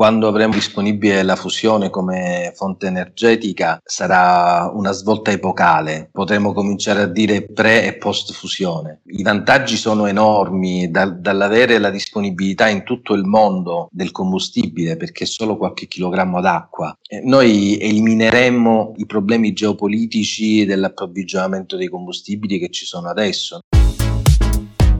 quando avremo disponibile la fusione come fonte energetica sarà una svolta epocale, potremo cominciare a dire pre e post fusione. I vantaggi sono enormi da, dall'avere la disponibilità in tutto il mondo del combustibile perché è solo qualche chilogrammo d'acqua. Eh, noi elimineremmo i problemi geopolitici dell'approvvigionamento dei combustibili che ci sono adesso.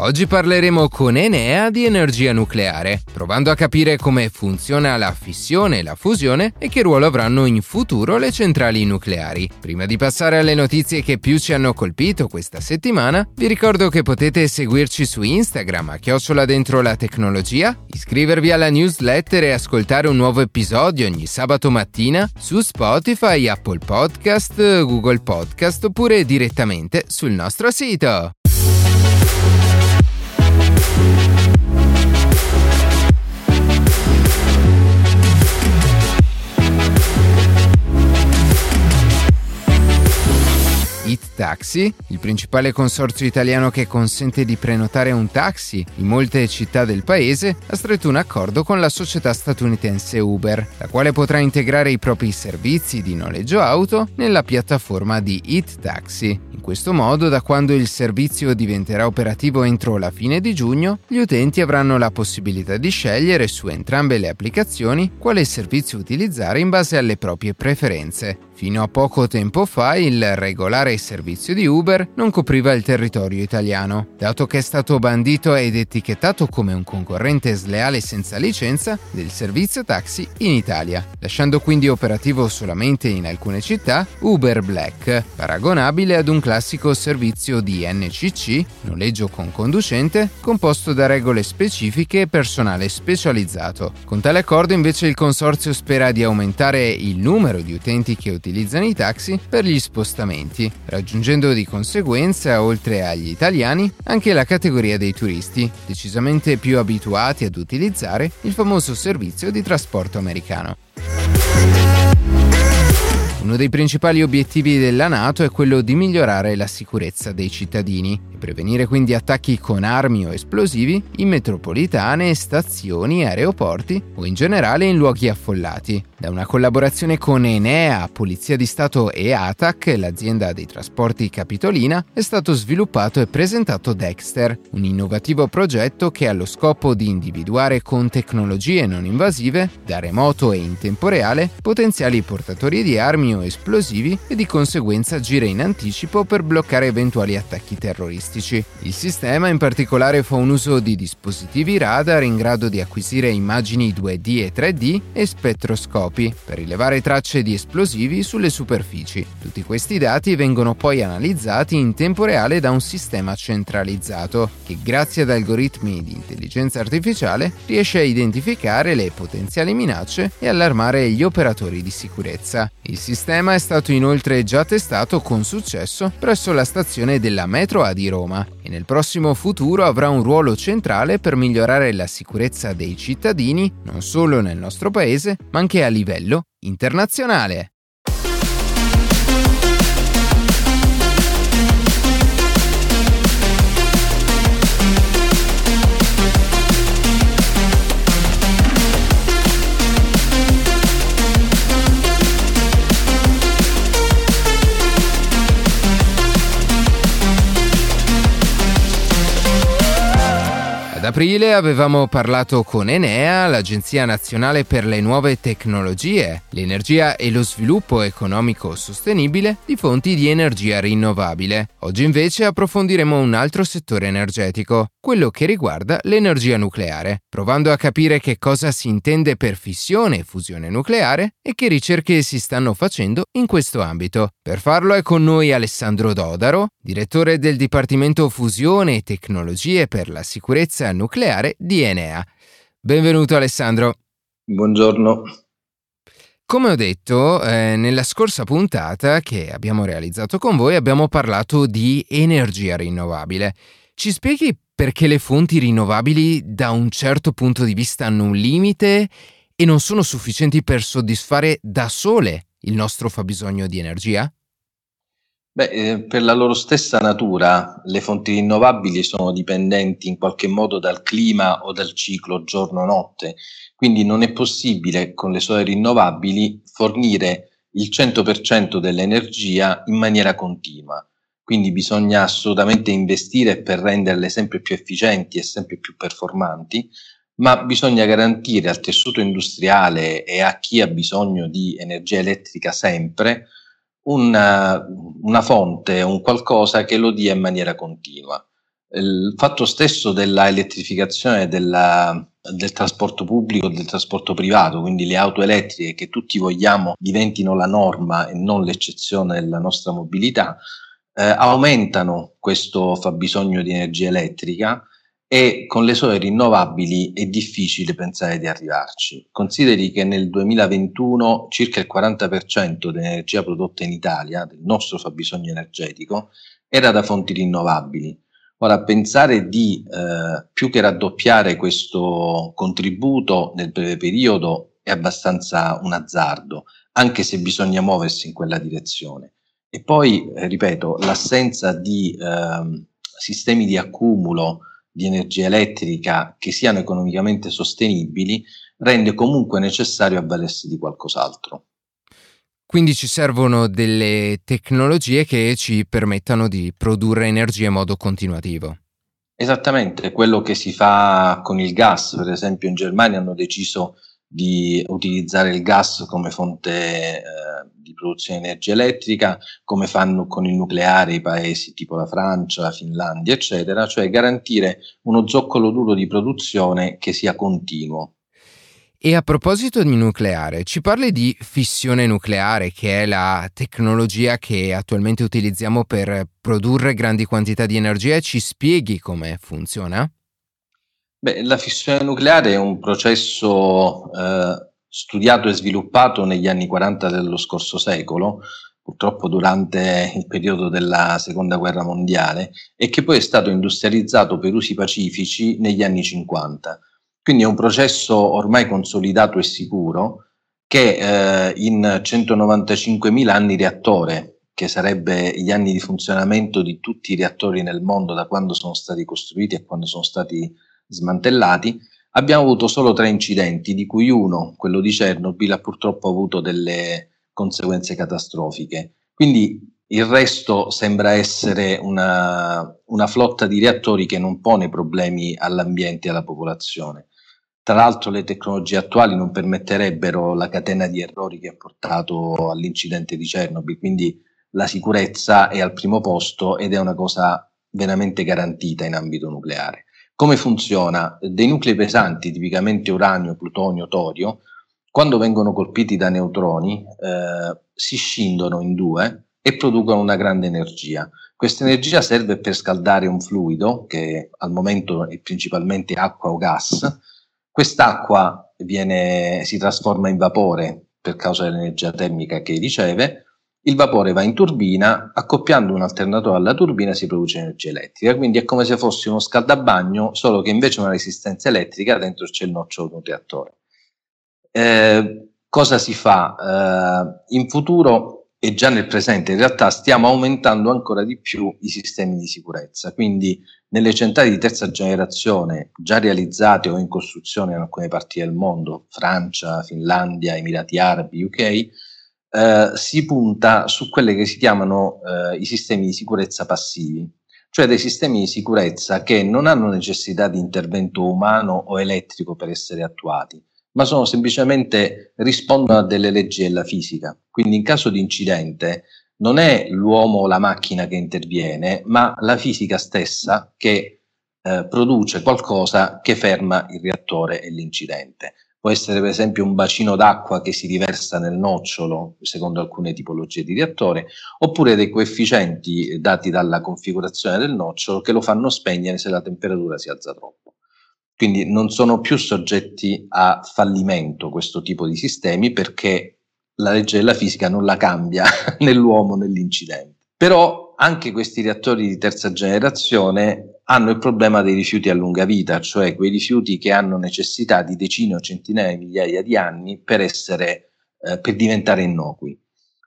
Oggi parleremo con Enea di energia nucleare, provando a capire come funziona la fissione e la fusione e che ruolo avranno in futuro le centrali nucleari. Prima di passare alle notizie che più ci hanno colpito questa settimana, vi ricordo che potete seguirci su Instagram a chiocciola dentro la tecnologia, iscrivervi alla newsletter e ascoltare un nuovo episodio ogni sabato mattina su Spotify, Apple Podcast, Google Podcast oppure direttamente sul nostro sito. Taxi, il principale consorzio italiano che consente di prenotare un taxi in molte città del paese, ha stretto un accordo con la società statunitense Uber, la quale potrà integrare i propri servizi di noleggio auto nella piattaforma di It Taxi. In questo modo, da quando il servizio diventerà operativo entro la fine di giugno, gli utenti avranno la possibilità di scegliere su entrambe le applicazioni quale servizio utilizzare in base alle proprie preferenze. Fino a poco tempo fa il regolare servizio di Uber non copriva il territorio italiano, dato che è stato bandito ed etichettato come un concorrente sleale senza licenza del servizio taxi in Italia, lasciando quindi operativo solamente in alcune città Uber Black, paragonabile ad un classico servizio di NCC, noleggio con conducente, composto da regole specifiche e personale specializzato. Con tale accordo invece il consorzio spera di aumentare il numero di utenti che utilizzano i taxi per gli spostamenti, raggiungendo di conseguenza, oltre agli italiani, anche la categoria dei turisti, decisamente più abituati ad utilizzare il famoso servizio di trasporto americano. Uno dei principali obiettivi della Nato è quello di migliorare la sicurezza dei cittadini e prevenire quindi attacchi con armi o esplosivi in metropolitane, stazioni, aeroporti o in generale in luoghi affollati. Da una collaborazione con Enea, Polizia di Stato e ATAC, l'azienda dei trasporti capitolina, è stato sviluppato e presentato Dexter, un innovativo progetto che ha lo scopo di individuare con tecnologie non invasive, da remoto e in tempo reale, potenziali portatori di armi o esplosivi e di conseguenza agire in anticipo per bloccare eventuali attacchi terroristici. Il sistema in particolare fa un uso di dispositivi radar in grado di acquisire immagini 2D e 3D e spettroscopi telescopi per rilevare tracce di esplosivi sulle superfici. Tutti questi dati vengono poi analizzati in tempo reale da un sistema centralizzato che grazie ad algoritmi di intelligenza artificiale riesce a identificare le potenziali minacce e allarmare gli operatori di sicurezza. Il sistema è stato inoltre già testato con successo presso la stazione della metro A di Roma e nel prossimo futuro avrà un ruolo centrale per migliorare la sicurezza dei cittadini non solo nel nostro paese ma anche a livello internazionale. Aprile avevamo parlato con Enea, l'Agenzia Nazionale per le Nuove Tecnologie, l'Energia e lo Sviluppo Economico Sostenibile di fonti di energia rinnovabile. Oggi invece approfondiremo un altro settore energetico, quello che riguarda l'energia nucleare, provando a capire che cosa si intende per fissione e fusione nucleare e che ricerche si stanno facendo in questo ambito. Per farlo è con noi Alessandro Dodaro, direttore del Dipartimento Fusione e Tecnologie per la Sicurezza Nucleare di Enea. Benvenuto Alessandro. Buongiorno. Come ho detto, eh, nella scorsa puntata che abbiamo realizzato con voi abbiamo parlato di energia rinnovabile. Ci spieghi perché le fonti rinnovabili da un certo punto di vista hanno un limite e non sono sufficienti per soddisfare da sole il nostro fabbisogno di energia? Beh, eh, per la loro stessa natura, le fonti rinnovabili sono dipendenti in qualche modo dal clima o dal ciclo giorno-notte, quindi non è possibile con le sole rinnovabili fornire il 100% dell'energia in maniera continua. Quindi bisogna assolutamente investire per renderle sempre più efficienti e sempre più performanti, ma bisogna garantire al tessuto industriale e a chi ha bisogno di energia elettrica sempre una, una fonte, un qualcosa che lo dia in maniera continua. Il fatto stesso della elettrificazione della, del trasporto pubblico, del trasporto privato, quindi le auto elettriche che tutti vogliamo diventino la norma e non l'eccezione della nostra mobilità, eh, aumentano questo fabbisogno di energia elettrica e con le sole rinnovabili è difficile pensare di arrivarci. Consideri che nel 2021 circa il 40% dell'energia prodotta in Italia, del nostro fabbisogno energetico, era da fonti rinnovabili. Ora, pensare di eh, più che raddoppiare questo contributo nel breve periodo è abbastanza un azzardo, anche se bisogna muoversi in quella direzione. E poi, eh, ripeto, l'assenza di eh, sistemi di accumulo di energia elettrica che siano economicamente sostenibili rende comunque necessario avvalersi di qualcos'altro. Quindi ci servono delle tecnologie che ci permettano di produrre energia in modo continuativo. Esattamente, quello che si fa con il gas, per esempio in Germania hanno deciso di utilizzare il gas come fonte eh, di produzione di energia elettrica, come fanno con il nucleare i paesi tipo la Francia, la Finlandia, eccetera, cioè garantire uno zoccolo duro di produzione che sia continuo. E a proposito di nucleare, ci parli di fissione nucleare, che è la tecnologia che attualmente utilizziamo per produrre grandi quantità di energia e ci spieghi come funziona? Beh, la fissione nucleare è un processo eh, studiato e sviluppato negli anni 40 dello scorso secolo, purtroppo durante il periodo della seconda guerra mondiale, e che poi è stato industrializzato per usi pacifici negli anni 50. Quindi è un processo ormai consolidato e sicuro che eh, in 195.000 anni reattore, che sarebbe gli anni di funzionamento di tutti i reattori nel mondo da quando sono stati costruiti a quando sono stati smantellati, abbiamo avuto solo tre incidenti, di cui uno, quello di Chernobyl, ha purtroppo avuto delle conseguenze catastrofiche. Quindi il resto sembra essere una, una flotta di reattori che non pone problemi all'ambiente e alla popolazione. Tra l'altro le tecnologie attuali non permetterebbero la catena di errori che ha portato all'incidente di Chernobyl, quindi la sicurezza è al primo posto ed è una cosa veramente garantita in ambito nucleare. Come funziona? Dei nuclei pesanti, tipicamente uranio, plutonio, torio, quando vengono colpiti da neutroni, eh, si scindono in due e producono una grande energia. Questa energia serve per scaldare un fluido, che al momento è principalmente acqua o gas. Quest'acqua viene, si trasforma in vapore per causa dell'energia termica che riceve il vapore va in turbina, accoppiando un alternatore alla turbina si produce energia elettrica, quindi è come se fosse uno scaldabagno, solo che invece una resistenza elettrica dentro c'è il nocciolo di un reattore. Eh, cosa si fa? Eh, in futuro e già nel presente in realtà stiamo aumentando ancora di più i sistemi di sicurezza, quindi nelle centrali di terza generazione già realizzate o in costruzione in alcune parti del mondo, Francia, Finlandia, Emirati Arabi, UK, eh, si punta su quelle che si chiamano eh, i sistemi di sicurezza passivi, cioè dei sistemi di sicurezza che non hanno necessità di intervento umano o elettrico per essere attuati, ma sono semplicemente rispondono a delle leggi della fisica. Quindi in caso di incidente non è l'uomo o la macchina che interviene, ma la fisica stessa che eh, produce qualcosa che ferma il reattore e l'incidente può essere per esempio un bacino d'acqua che si riversa nel nocciolo, secondo alcune tipologie di reattore, oppure dei coefficienti dati dalla configurazione del nocciolo che lo fanno spegnere se la temperatura si alza troppo. Quindi non sono più soggetti a fallimento questo tipo di sistemi perché la legge della fisica non la cambia nell'uomo nell'incidente. Però anche questi reattori di terza generazione hanno il problema dei rifiuti a lunga vita, cioè quei rifiuti che hanno necessità di decine o centinaia di migliaia di anni per, essere, eh, per diventare innocui.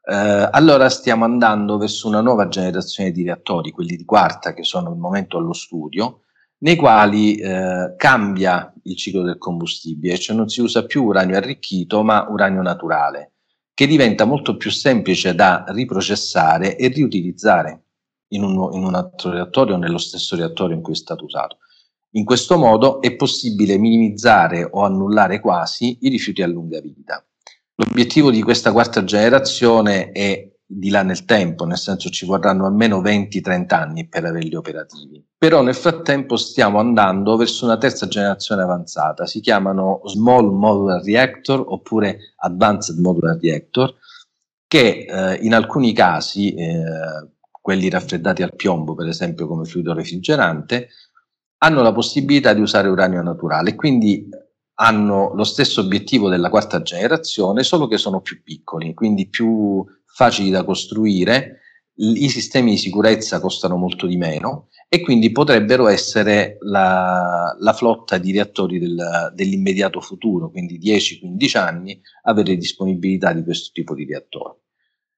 Eh, allora stiamo andando verso una nuova generazione di reattori, quelli di quarta che sono al momento allo studio, nei quali eh, cambia il ciclo del combustibile, cioè non si usa più uranio arricchito ma uranio naturale, che diventa molto più semplice da riprocessare e riutilizzare in un, in un altro reattore o nello stesso reattore in cui è stato usato. In questo modo è possibile minimizzare o annullare quasi i rifiuti a lunga vita. L'obiettivo di questa quarta generazione è di là nel tempo, nel senso ci vorranno almeno 20-30 anni per averli operativi. Però nel frattempo stiamo andando verso una terza generazione avanzata, si chiamano Small Modular Reactor oppure Advanced Modular Reactor, che eh, in alcuni casi, eh, quelli raffreddati al piombo per esempio come fluido refrigerante, hanno la possibilità di usare uranio naturale, quindi hanno lo stesso obiettivo della quarta generazione, solo che sono più piccoli, quindi più facili da costruire, i sistemi di sicurezza costano molto di meno e quindi potrebbero essere la, la flotta di reattori del, dell'immediato futuro, quindi 10-15 anni, avere disponibilità di questo tipo di reattori.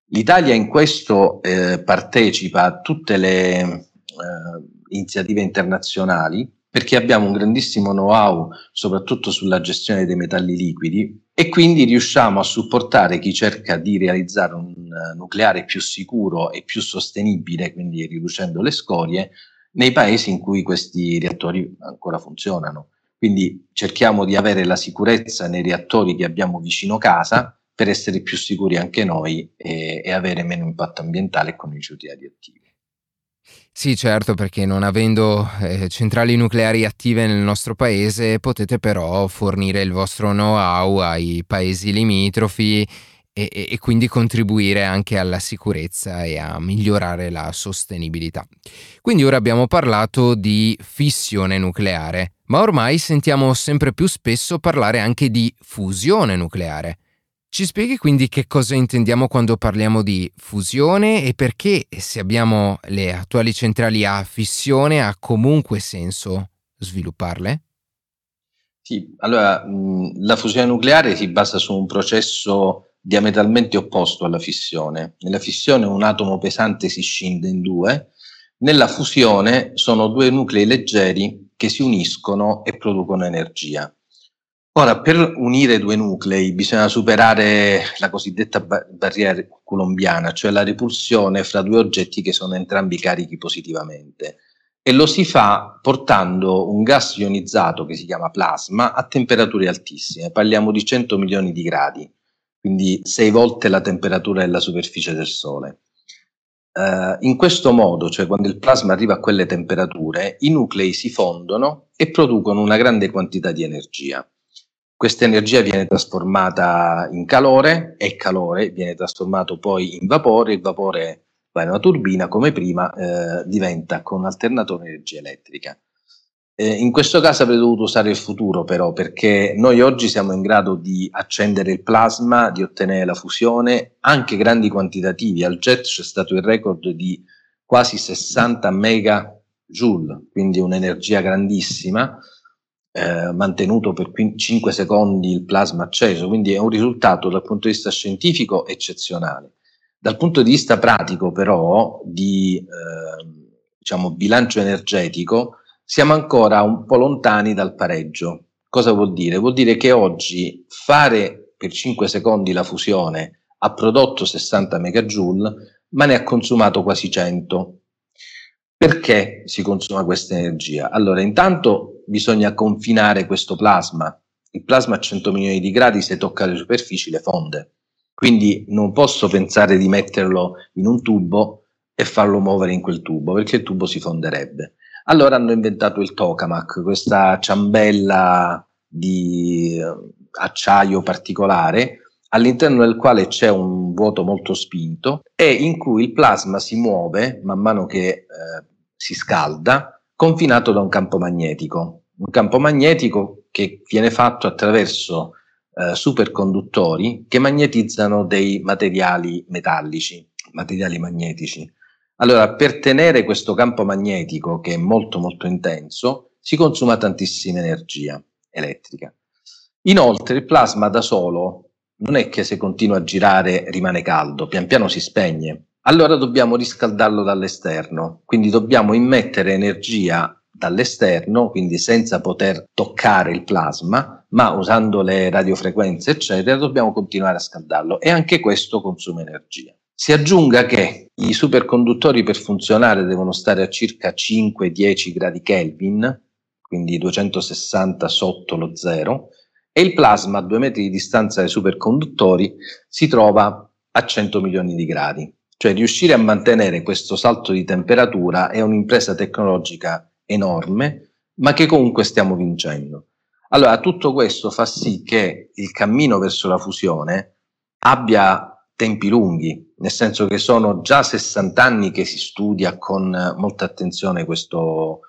L'Italia in questo eh, partecipa a tutte le eh, iniziative internazionali perché abbiamo un grandissimo know-how soprattutto sulla gestione dei metalli liquidi e quindi riusciamo a supportare chi cerca di realizzare un uh, nucleare più sicuro e più sostenibile, quindi riducendo le scorie, nei paesi in cui questi reattori ancora funzionano. Quindi cerchiamo di avere la sicurezza nei reattori che abbiamo vicino casa per essere più sicuri anche noi e, e avere meno impatto ambientale con i rifiuti radioattivi. Sì, certo, perché non avendo eh, centrali nucleari attive nel nostro paese potete però fornire il vostro know-how ai paesi limitrofi e, e, quindi contribuire anche alla sicurezza e a migliorare la sostenibilità. Quindi ora abbiamo parlato di fissione nucleare, ma ormai sentiamo sempre più spesso parlare anche di fusione nucleare. Ci spieghi quindi che cosa intendiamo quando parliamo di fusione e perché se abbiamo le attuali centrali a fissione ha comunque senso svilupparle? Sì, allora mh, la fusione nucleare si basa su un processo diametralmente opposto alla fissione. Nella fissione un atomo pesante si scinde in due, nella fusione sono due nuclei leggeri che si uniscono e producono energia. Ora, per unire due nuclei bisogna superare la cosiddetta bar- barriera colombiana, cioè la repulsione fra due oggetti che sono entrambi carichi positivamente. E lo si fa portando un gas ionizzato che si chiama plasma a temperature altissime, parliamo di 100 milioni di gradi, quindi sei volte la temperatura della superficie del Sole. Uh, in questo modo, cioè quando il plasma arriva a quelle temperature, i nuclei si fondono e producono una grande quantità di energia. Questa energia viene trasformata in calore e il calore viene trasformato poi in vapore, il vapore va in una turbina come prima eh, diventa con alternatore energia elettrica. Eh, in questo caso avrei dovuto usare il futuro però perché noi oggi siamo in grado di accendere il plasma, di ottenere la fusione, anche grandi quantitativi. Al jet c'è stato il record di quasi 60 megajoule, quindi un'energia grandissima eh, mantenuto per 5 secondi il plasma acceso, quindi è un risultato dal punto di vista scientifico eccezionale. Dal punto di vista pratico però di eh, diciamo, bilancio energetico siamo ancora un po' lontani dal pareggio. Cosa vuol dire? Vuol dire che oggi fare per 5 secondi la fusione ha prodotto 60 megajoule, ma ne ha consumato quasi 100. Perché si consuma questa energia? Allora, intanto bisogna confinare questo plasma. Il plasma a 100 milioni di gradi, se tocca le superfici, le fonde. Quindi non posso pensare di metterlo in un tubo e farlo muovere in quel tubo, perché il tubo si fonderebbe. Allora hanno inventato il tokamak, questa ciambella di eh, acciaio particolare all'interno del quale c'è un vuoto molto spinto e in cui il plasma si muove man mano che eh, si scalda, confinato da un campo magnetico. Un campo magnetico che viene fatto attraverso eh, superconduttori che magnetizzano dei materiali metallici, materiali magnetici. Allora, per tenere questo campo magnetico che è molto molto intenso, si consuma tantissima energia elettrica. Inoltre il plasma da solo non è che se continua a girare rimane caldo, pian piano si spegne. Allora dobbiamo riscaldarlo dall'esterno, quindi dobbiamo immettere energia dall'esterno, quindi senza poter toccare il plasma, ma usando le radiofrequenze, eccetera, dobbiamo continuare a scaldarlo e anche questo consuma energia. Si aggiunga che i superconduttori per funzionare devono stare a circa 5-10 gradi Kelvin, quindi 260 sotto lo zero, e il plasma a due metri di distanza dai superconduttori si trova a 100 milioni di gradi. Cioè riuscire a mantenere questo salto di temperatura è un'impresa tecnologica enorme, ma che comunque stiamo vincendo. Allora, tutto questo fa sì che il cammino verso la fusione abbia tempi lunghi, nel senso che sono già 60 anni che si studia con molta attenzione questo,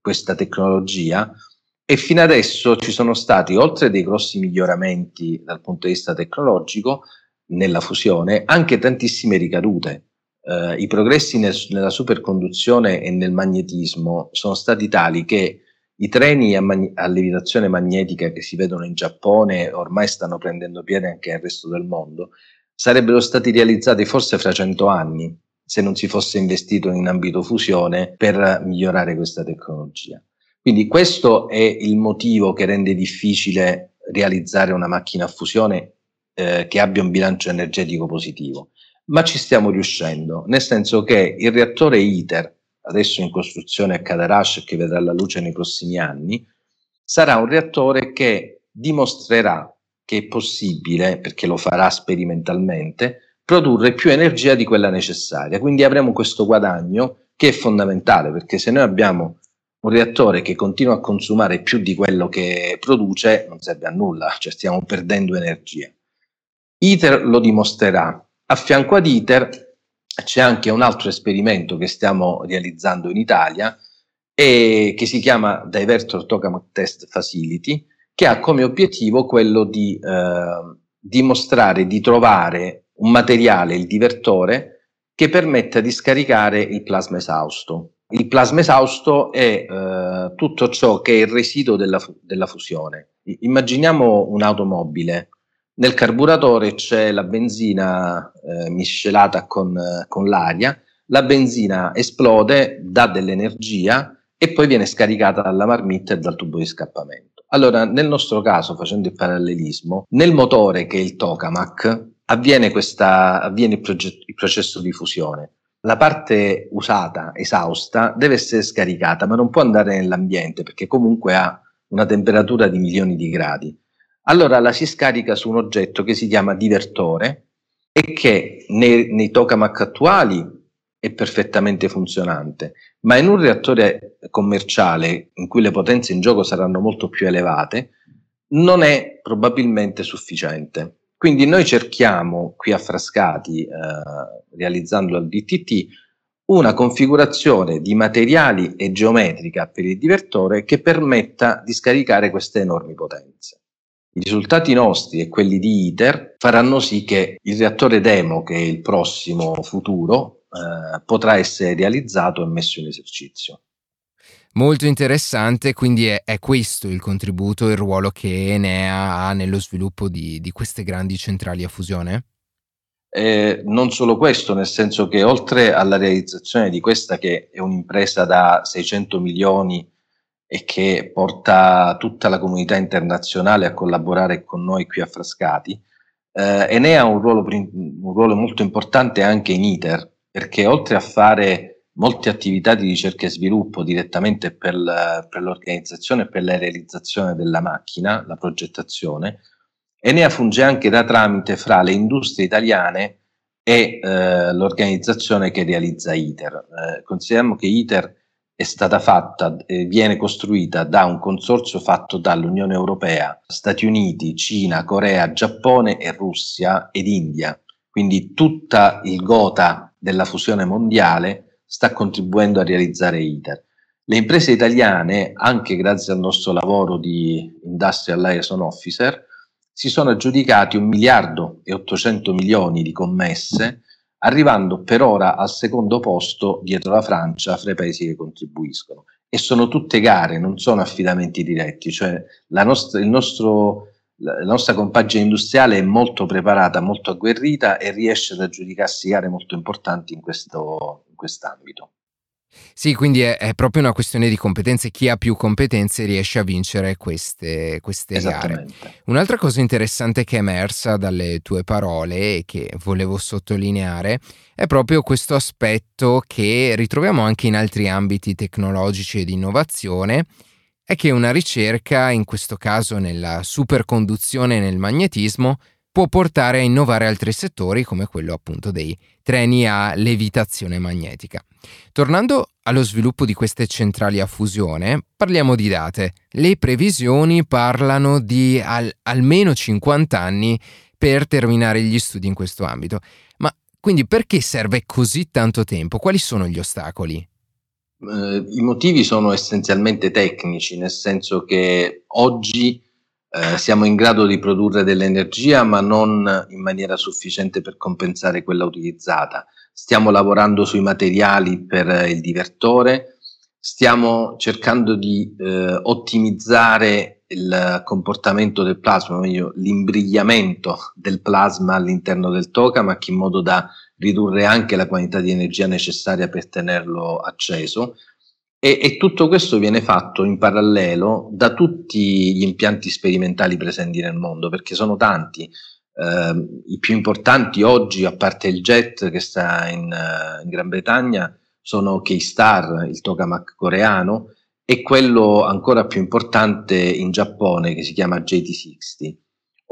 questa tecnologia e fino adesso ci sono stati, oltre dei grossi miglioramenti dal punto di vista tecnologico, nella fusione, anche tantissime ricadute. Eh, I progressi nel, nella superconduzione e nel magnetismo sono stati tali che i treni a, mag- a levitazione magnetica che si vedono in Giappone ormai stanno prendendo piede anche nel resto del mondo, sarebbero stati realizzati forse fra cento anni se non si fosse investito in ambito fusione per migliorare questa tecnologia. Quindi questo è il motivo che rende difficile realizzare una macchina a fusione eh, che abbia un bilancio energetico positivo, ma ci stiamo riuscendo, nel senso che il reattore ITER, adesso in costruzione a Cadarash che vedrà la luce nei prossimi anni, sarà un reattore che dimostrerà che è possibile, perché lo farà sperimentalmente, produrre più energia di quella necessaria. Quindi avremo questo guadagno che è fondamentale, perché se noi abbiamo un reattore che continua a consumare più di quello che produce, non serve a nulla, cioè stiamo perdendo energia. ITER lo dimostrerà. A fianco ad ITER c'è anche un altro esperimento che stiamo realizzando in Italia e che si chiama Divertor Tokamak Test Facility, che ha come obiettivo quello di eh, dimostrare di trovare un materiale, il divertore, che permetta di scaricare il plasma esausto. Il plasma esausto è eh, tutto ciò che è il residuo della, della fusione. Immaginiamo un'automobile. Nel carburatore c'è la benzina eh, miscelata con, con l'aria, la benzina esplode, dà dell'energia e poi viene scaricata dalla marmitta e dal tubo di scappamento. Allora, nel nostro caso, facendo il parallelismo, nel motore che è il tokamak avviene, questa, avviene il, proget- il processo di fusione. La parte usata, esausta, deve essere scaricata, ma non può andare nell'ambiente perché comunque ha una temperatura di milioni di gradi. Allora la si scarica su un oggetto che si chiama divertore e che nei, nei tokamak attuali è perfettamente funzionante, ma in un reattore commerciale in cui le potenze in gioco saranno molto più elevate, non è probabilmente sufficiente. Quindi noi cerchiamo qui a Frascati, eh, realizzando il DTT, una configurazione di materiali e geometrica per il divertore che permetta di scaricare queste enormi potenze. I risultati nostri e quelli di ITER faranno sì che il reattore demo, che è il prossimo futuro, eh, potrà essere realizzato e messo in esercizio. Molto interessante, quindi è, è, questo il contributo e il ruolo che Enea ha nello sviluppo di, di queste grandi centrali a fusione? Eh, non solo questo, nel senso che oltre alla realizzazione di questa, che è un'impresa da 600 milioni e che porta tutta la comunità internazionale a collaborare con noi qui a Frascati, eh, Enea ha un ruolo, un ruolo molto importante anche in ITER, perché oltre a fare molte attività di ricerca e sviluppo direttamente per, per l'organizzazione e per la realizzazione della macchina, la progettazione, Enea funge anche da tramite fra le industrie italiane e eh, l'organizzazione che realizza ITER. Eh, consideriamo che ITER è stata fatta, eh, viene costruita da un consorzio fatto dall'Unione Europea, Stati Uniti, Cina, Corea, Giappone e Russia ed India. Quindi tutta il gota della fusione mondiale sta contribuendo a realizzare ITER. Le imprese italiane, anche grazie al nostro lavoro di Industrial Liaison Officer, si sono aggiudicati un miliardo e 800 milioni di commesse arrivando per ora al secondo posto dietro la Francia fra i paesi che contribuiscono. E sono tutte gare, non sono affidamenti diretti, cioè la nostra, nostro, la nostra compagine industriale è molto preparata, molto agguerrita e riesce ad aggiudicarsi gare molto importanti in, questo, in quest'ambito. Sì, quindi è, è, proprio una questione di competenze. Chi ha più competenze riesce a vincere queste, queste gare. Un'altra cosa interessante che è emersa dalle tue parole e che volevo sottolineare è proprio questo aspetto che ritroviamo anche in altri ambiti tecnologici e di innovazione, è che una ricerca, in questo caso nella superconduzione e nel magnetismo, può portare a innovare altri settori come quello appunto dei treni a levitazione magnetica. Tornando allo sviluppo di queste centrali a fusione, parliamo di date. Le previsioni parlano di al- almeno 50 anni per terminare gli studi in questo ambito. Ma quindi perché serve così tanto tempo? Quali sono gli ostacoli? Eh, I motivi sono essenzialmente tecnici, nel senso che oggi eh, siamo in grado di produrre dell'energia, ma non in maniera sufficiente per compensare quella utilizzata. Stiamo lavorando sui materiali per il divertore, stiamo cercando di eh, ottimizzare il comportamento del plasma, meglio l'imbrigliamento del plasma all'interno del tokamak in modo da ridurre anche la quantità di energia necessaria per tenerlo acceso e, e, tutto questo viene fatto in parallelo da tutti gli impianti sperimentali presenti nel mondo, perché sono tanti. Eh, I più importanti oggi, a parte il JET che sta in, uh, in Gran Bretagna, sono K-Star, il tokamak coreano, e quello ancora più importante in Giappone che si chiama JT60.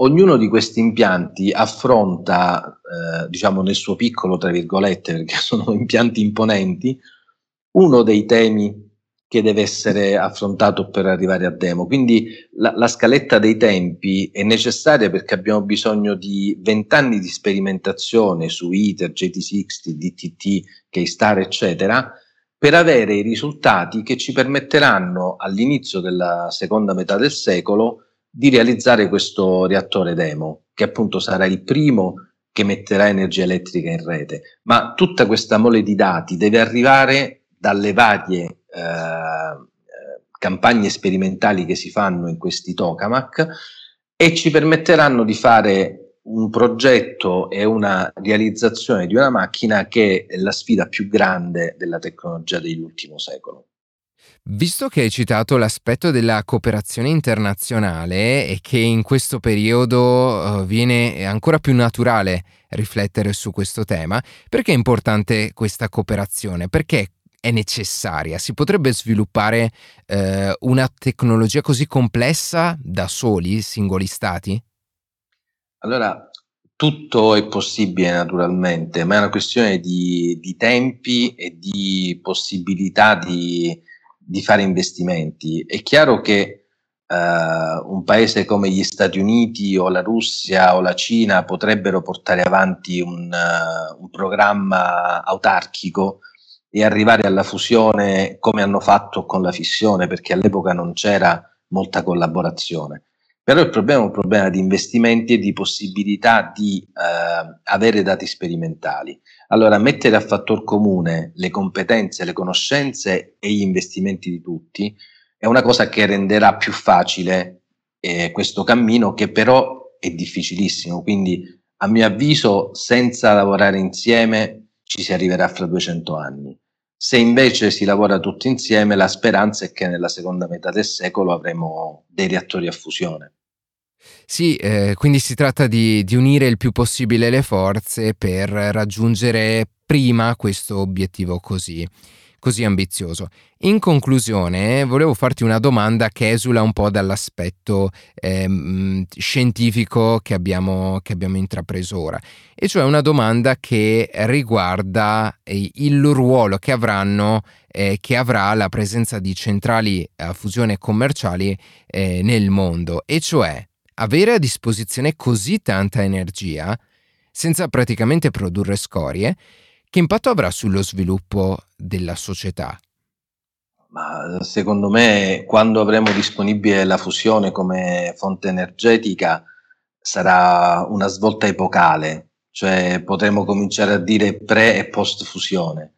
Ognuno di questi impianti affronta, eh, diciamo nel suo piccolo, tra virgolette, perché sono impianti imponenti, uno dei temi che deve essere affrontato per arrivare a demo. Quindi la, la scaletta dei tempi è necessaria perché abbiamo bisogno di 20 anni di sperimentazione su ITER, JT60, DTT, K-Star, eccetera, per avere i risultati che ci permetteranno all'inizio della seconda metà del secolo di realizzare questo reattore demo, che appunto sarà il primo che metterà energia elettrica in rete. Ma tutta questa mole di dati deve arrivare dalle varie eh, campagne sperimentali che si fanno in questi tokamak e ci permetteranno di fare un progetto e una realizzazione di una macchina che è la sfida più grande della tecnologia dell'ultimo secolo. Visto che hai citato l'aspetto della cooperazione internazionale e che in questo periodo uh, viene ancora più naturale riflettere su questo tema, perché è importante questa cooperazione? Perché è necessaria? Si potrebbe sviluppare eh, una tecnologia così complessa da soli, singoli stati? Allora, tutto è possibile naturalmente, ma è una questione di, di tempi e di possibilità di, di, fare investimenti. È chiaro che uh, un paese come gli Stati Uniti o la Russia o la Cina potrebbero portare avanti un, uh, un programma autarchico e arrivare alla fusione come hanno fatto con la fissione, perché all'epoca non c'era molta collaborazione. Però il problema è un problema di investimenti e di possibilità di eh, avere dati sperimentali. Allora, mettere a fattor comune le competenze, le conoscenze e gli investimenti di tutti è una cosa che renderà più facile eh, questo cammino, che però è difficilissimo. Quindi, a mio avviso, senza lavorare insieme ci si arriverà fra 200 anni. Se invece si lavora tutti insieme, la speranza è che nella seconda metà del secolo avremo dei reattori a fusione. Sì, eh, quindi si tratta di, di, unire il più possibile le forze per raggiungere prima questo obiettivo così così ambizioso. In conclusione, volevo farti una domanda che esula un po' dall'aspetto eh, scientifico che abbiamo, che abbiamo intrapreso ora, e cioè una domanda che riguarda eh, il ruolo che avranno eh, che avrà la presenza di centrali a fusione commerciali eh, nel mondo, e cioè avere a disposizione così tanta energia senza praticamente produrre scorie che impatto avrà sullo sviluppo della società? Ma secondo me, quando avremo disponibile la fusione come fonte energetica, sarà una svolta epocale, cioè potremmo cominciare a dire pre e post fusione.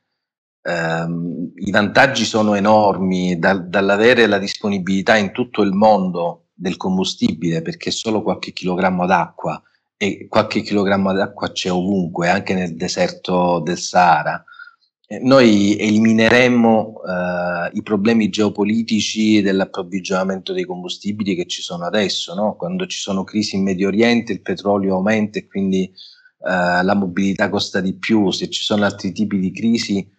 Um, I vantaggi sono enormi da, dall'avere la disponibilità in tutto il mondo del combustibile, perché solo qualche chilogrammo d'acqua e qualche chilogrammo d'acqua c'è ovunque, anche nel deserto del Sahara. noi elimineremmo eh, i problemi geopolitici dell'approvvigionamento dei combustibili che ci sono adesso, no? quando ci sono crisi in Medio Oriente il petrolio aumenta e quindi eh, la mobilità costa di più, se ci sono altri tipi di crisi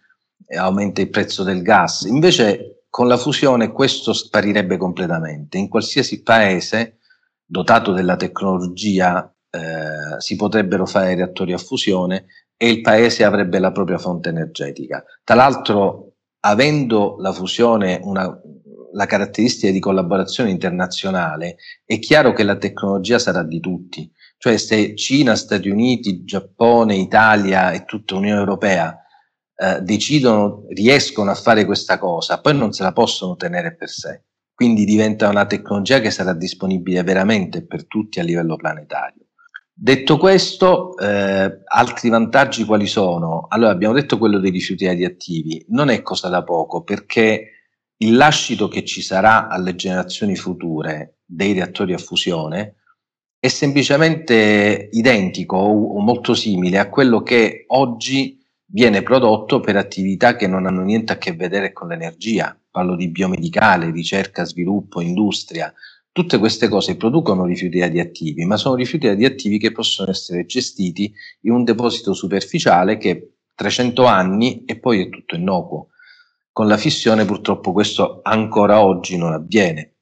eh, aumenta il prezzo del gas. Invece con la fusione questo sparirebbe completamente. In qualsiasi paese dotato della tecnologia eh, si potrebbero fare reattori a fusione e il paese avrebbe la propria fonte energetica. Tra l'altro, avendo la fusione una, la caratteristica di collaborazione internazionale, è chiaro che la tecnologia sarà di tutti. Cioè se Cina, Stati Uniti, Giappone, Italia e tutta l'Unione Europea eh, decidono, riescono a fare questa cosa, poi non se la possono tenere per sé. Quindi diventa una tecnologia che sarà disponibile veramente per tutti a livello planetario. Detto questo, eh, altri vantaggi quali sono? Allora, abbiamo detto quello dei rifiuti radioattivi, non è cosa da poco perché il lascito che ci sarà alle generazioni future dei reattori a fusione è semplicemente identico o, molto simile a quello che oggi viene prodotto per attività che non hanno niente a che vedere con l'energia. Parlo di biomedicale, ricerca, sviluppo, industria. Tutte queste cose producono rifiuti radioattivi, ma sono rifiuti radioattivi che possono essere gestiti in un deposito superficiale che 300 anni e poi è tutto innocuo. Con la fissione purtroppo questo ancora oggi non avviene.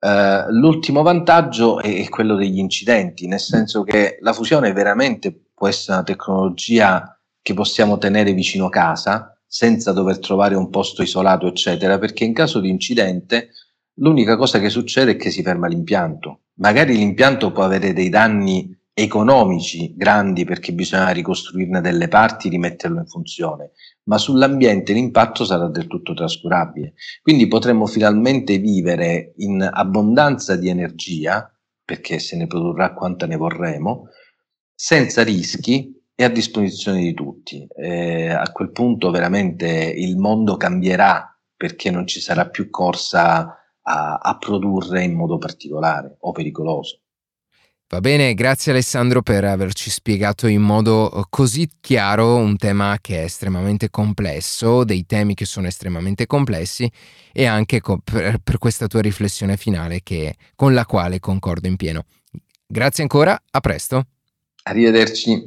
Uh, l'ultimo vantaggio è quello degli incidenti, nel senso che la fusione veramente può essere una tecnologia che possiamo tenere vicino casa senza dover trovare un posto isolato, eccetera, perché in caso di incidente l'unica cosa che succede è che si ferma l'impianto. Magari l'impianto può avere dei danni economici grandi perché bisogna ricostruirne delle parti, rimetterlo in funzione, ma sull'ambiente l'impatto sarà del tutto trascurabile. Quindi potremmo finalmente vivere in abbondanza di energia, perché se ne produrrà quanta ne vorremmo, senza rischi e a disposizione di tutti. Eh, a quel punto veramente il mondo cambierà perché non ci sarà più corsa a, a produrre in modo particolare o pericoloso. Va bene, grazie Alessandro per averci spiegato in modo eh, così chiaro un tema che è estremamente complesso, dei temi che sono estremamente complessi e anche co- per, per questa tua riflessione finale che, con la quale concordo in pieno. Grazie ancora, a presto. Arrivederci.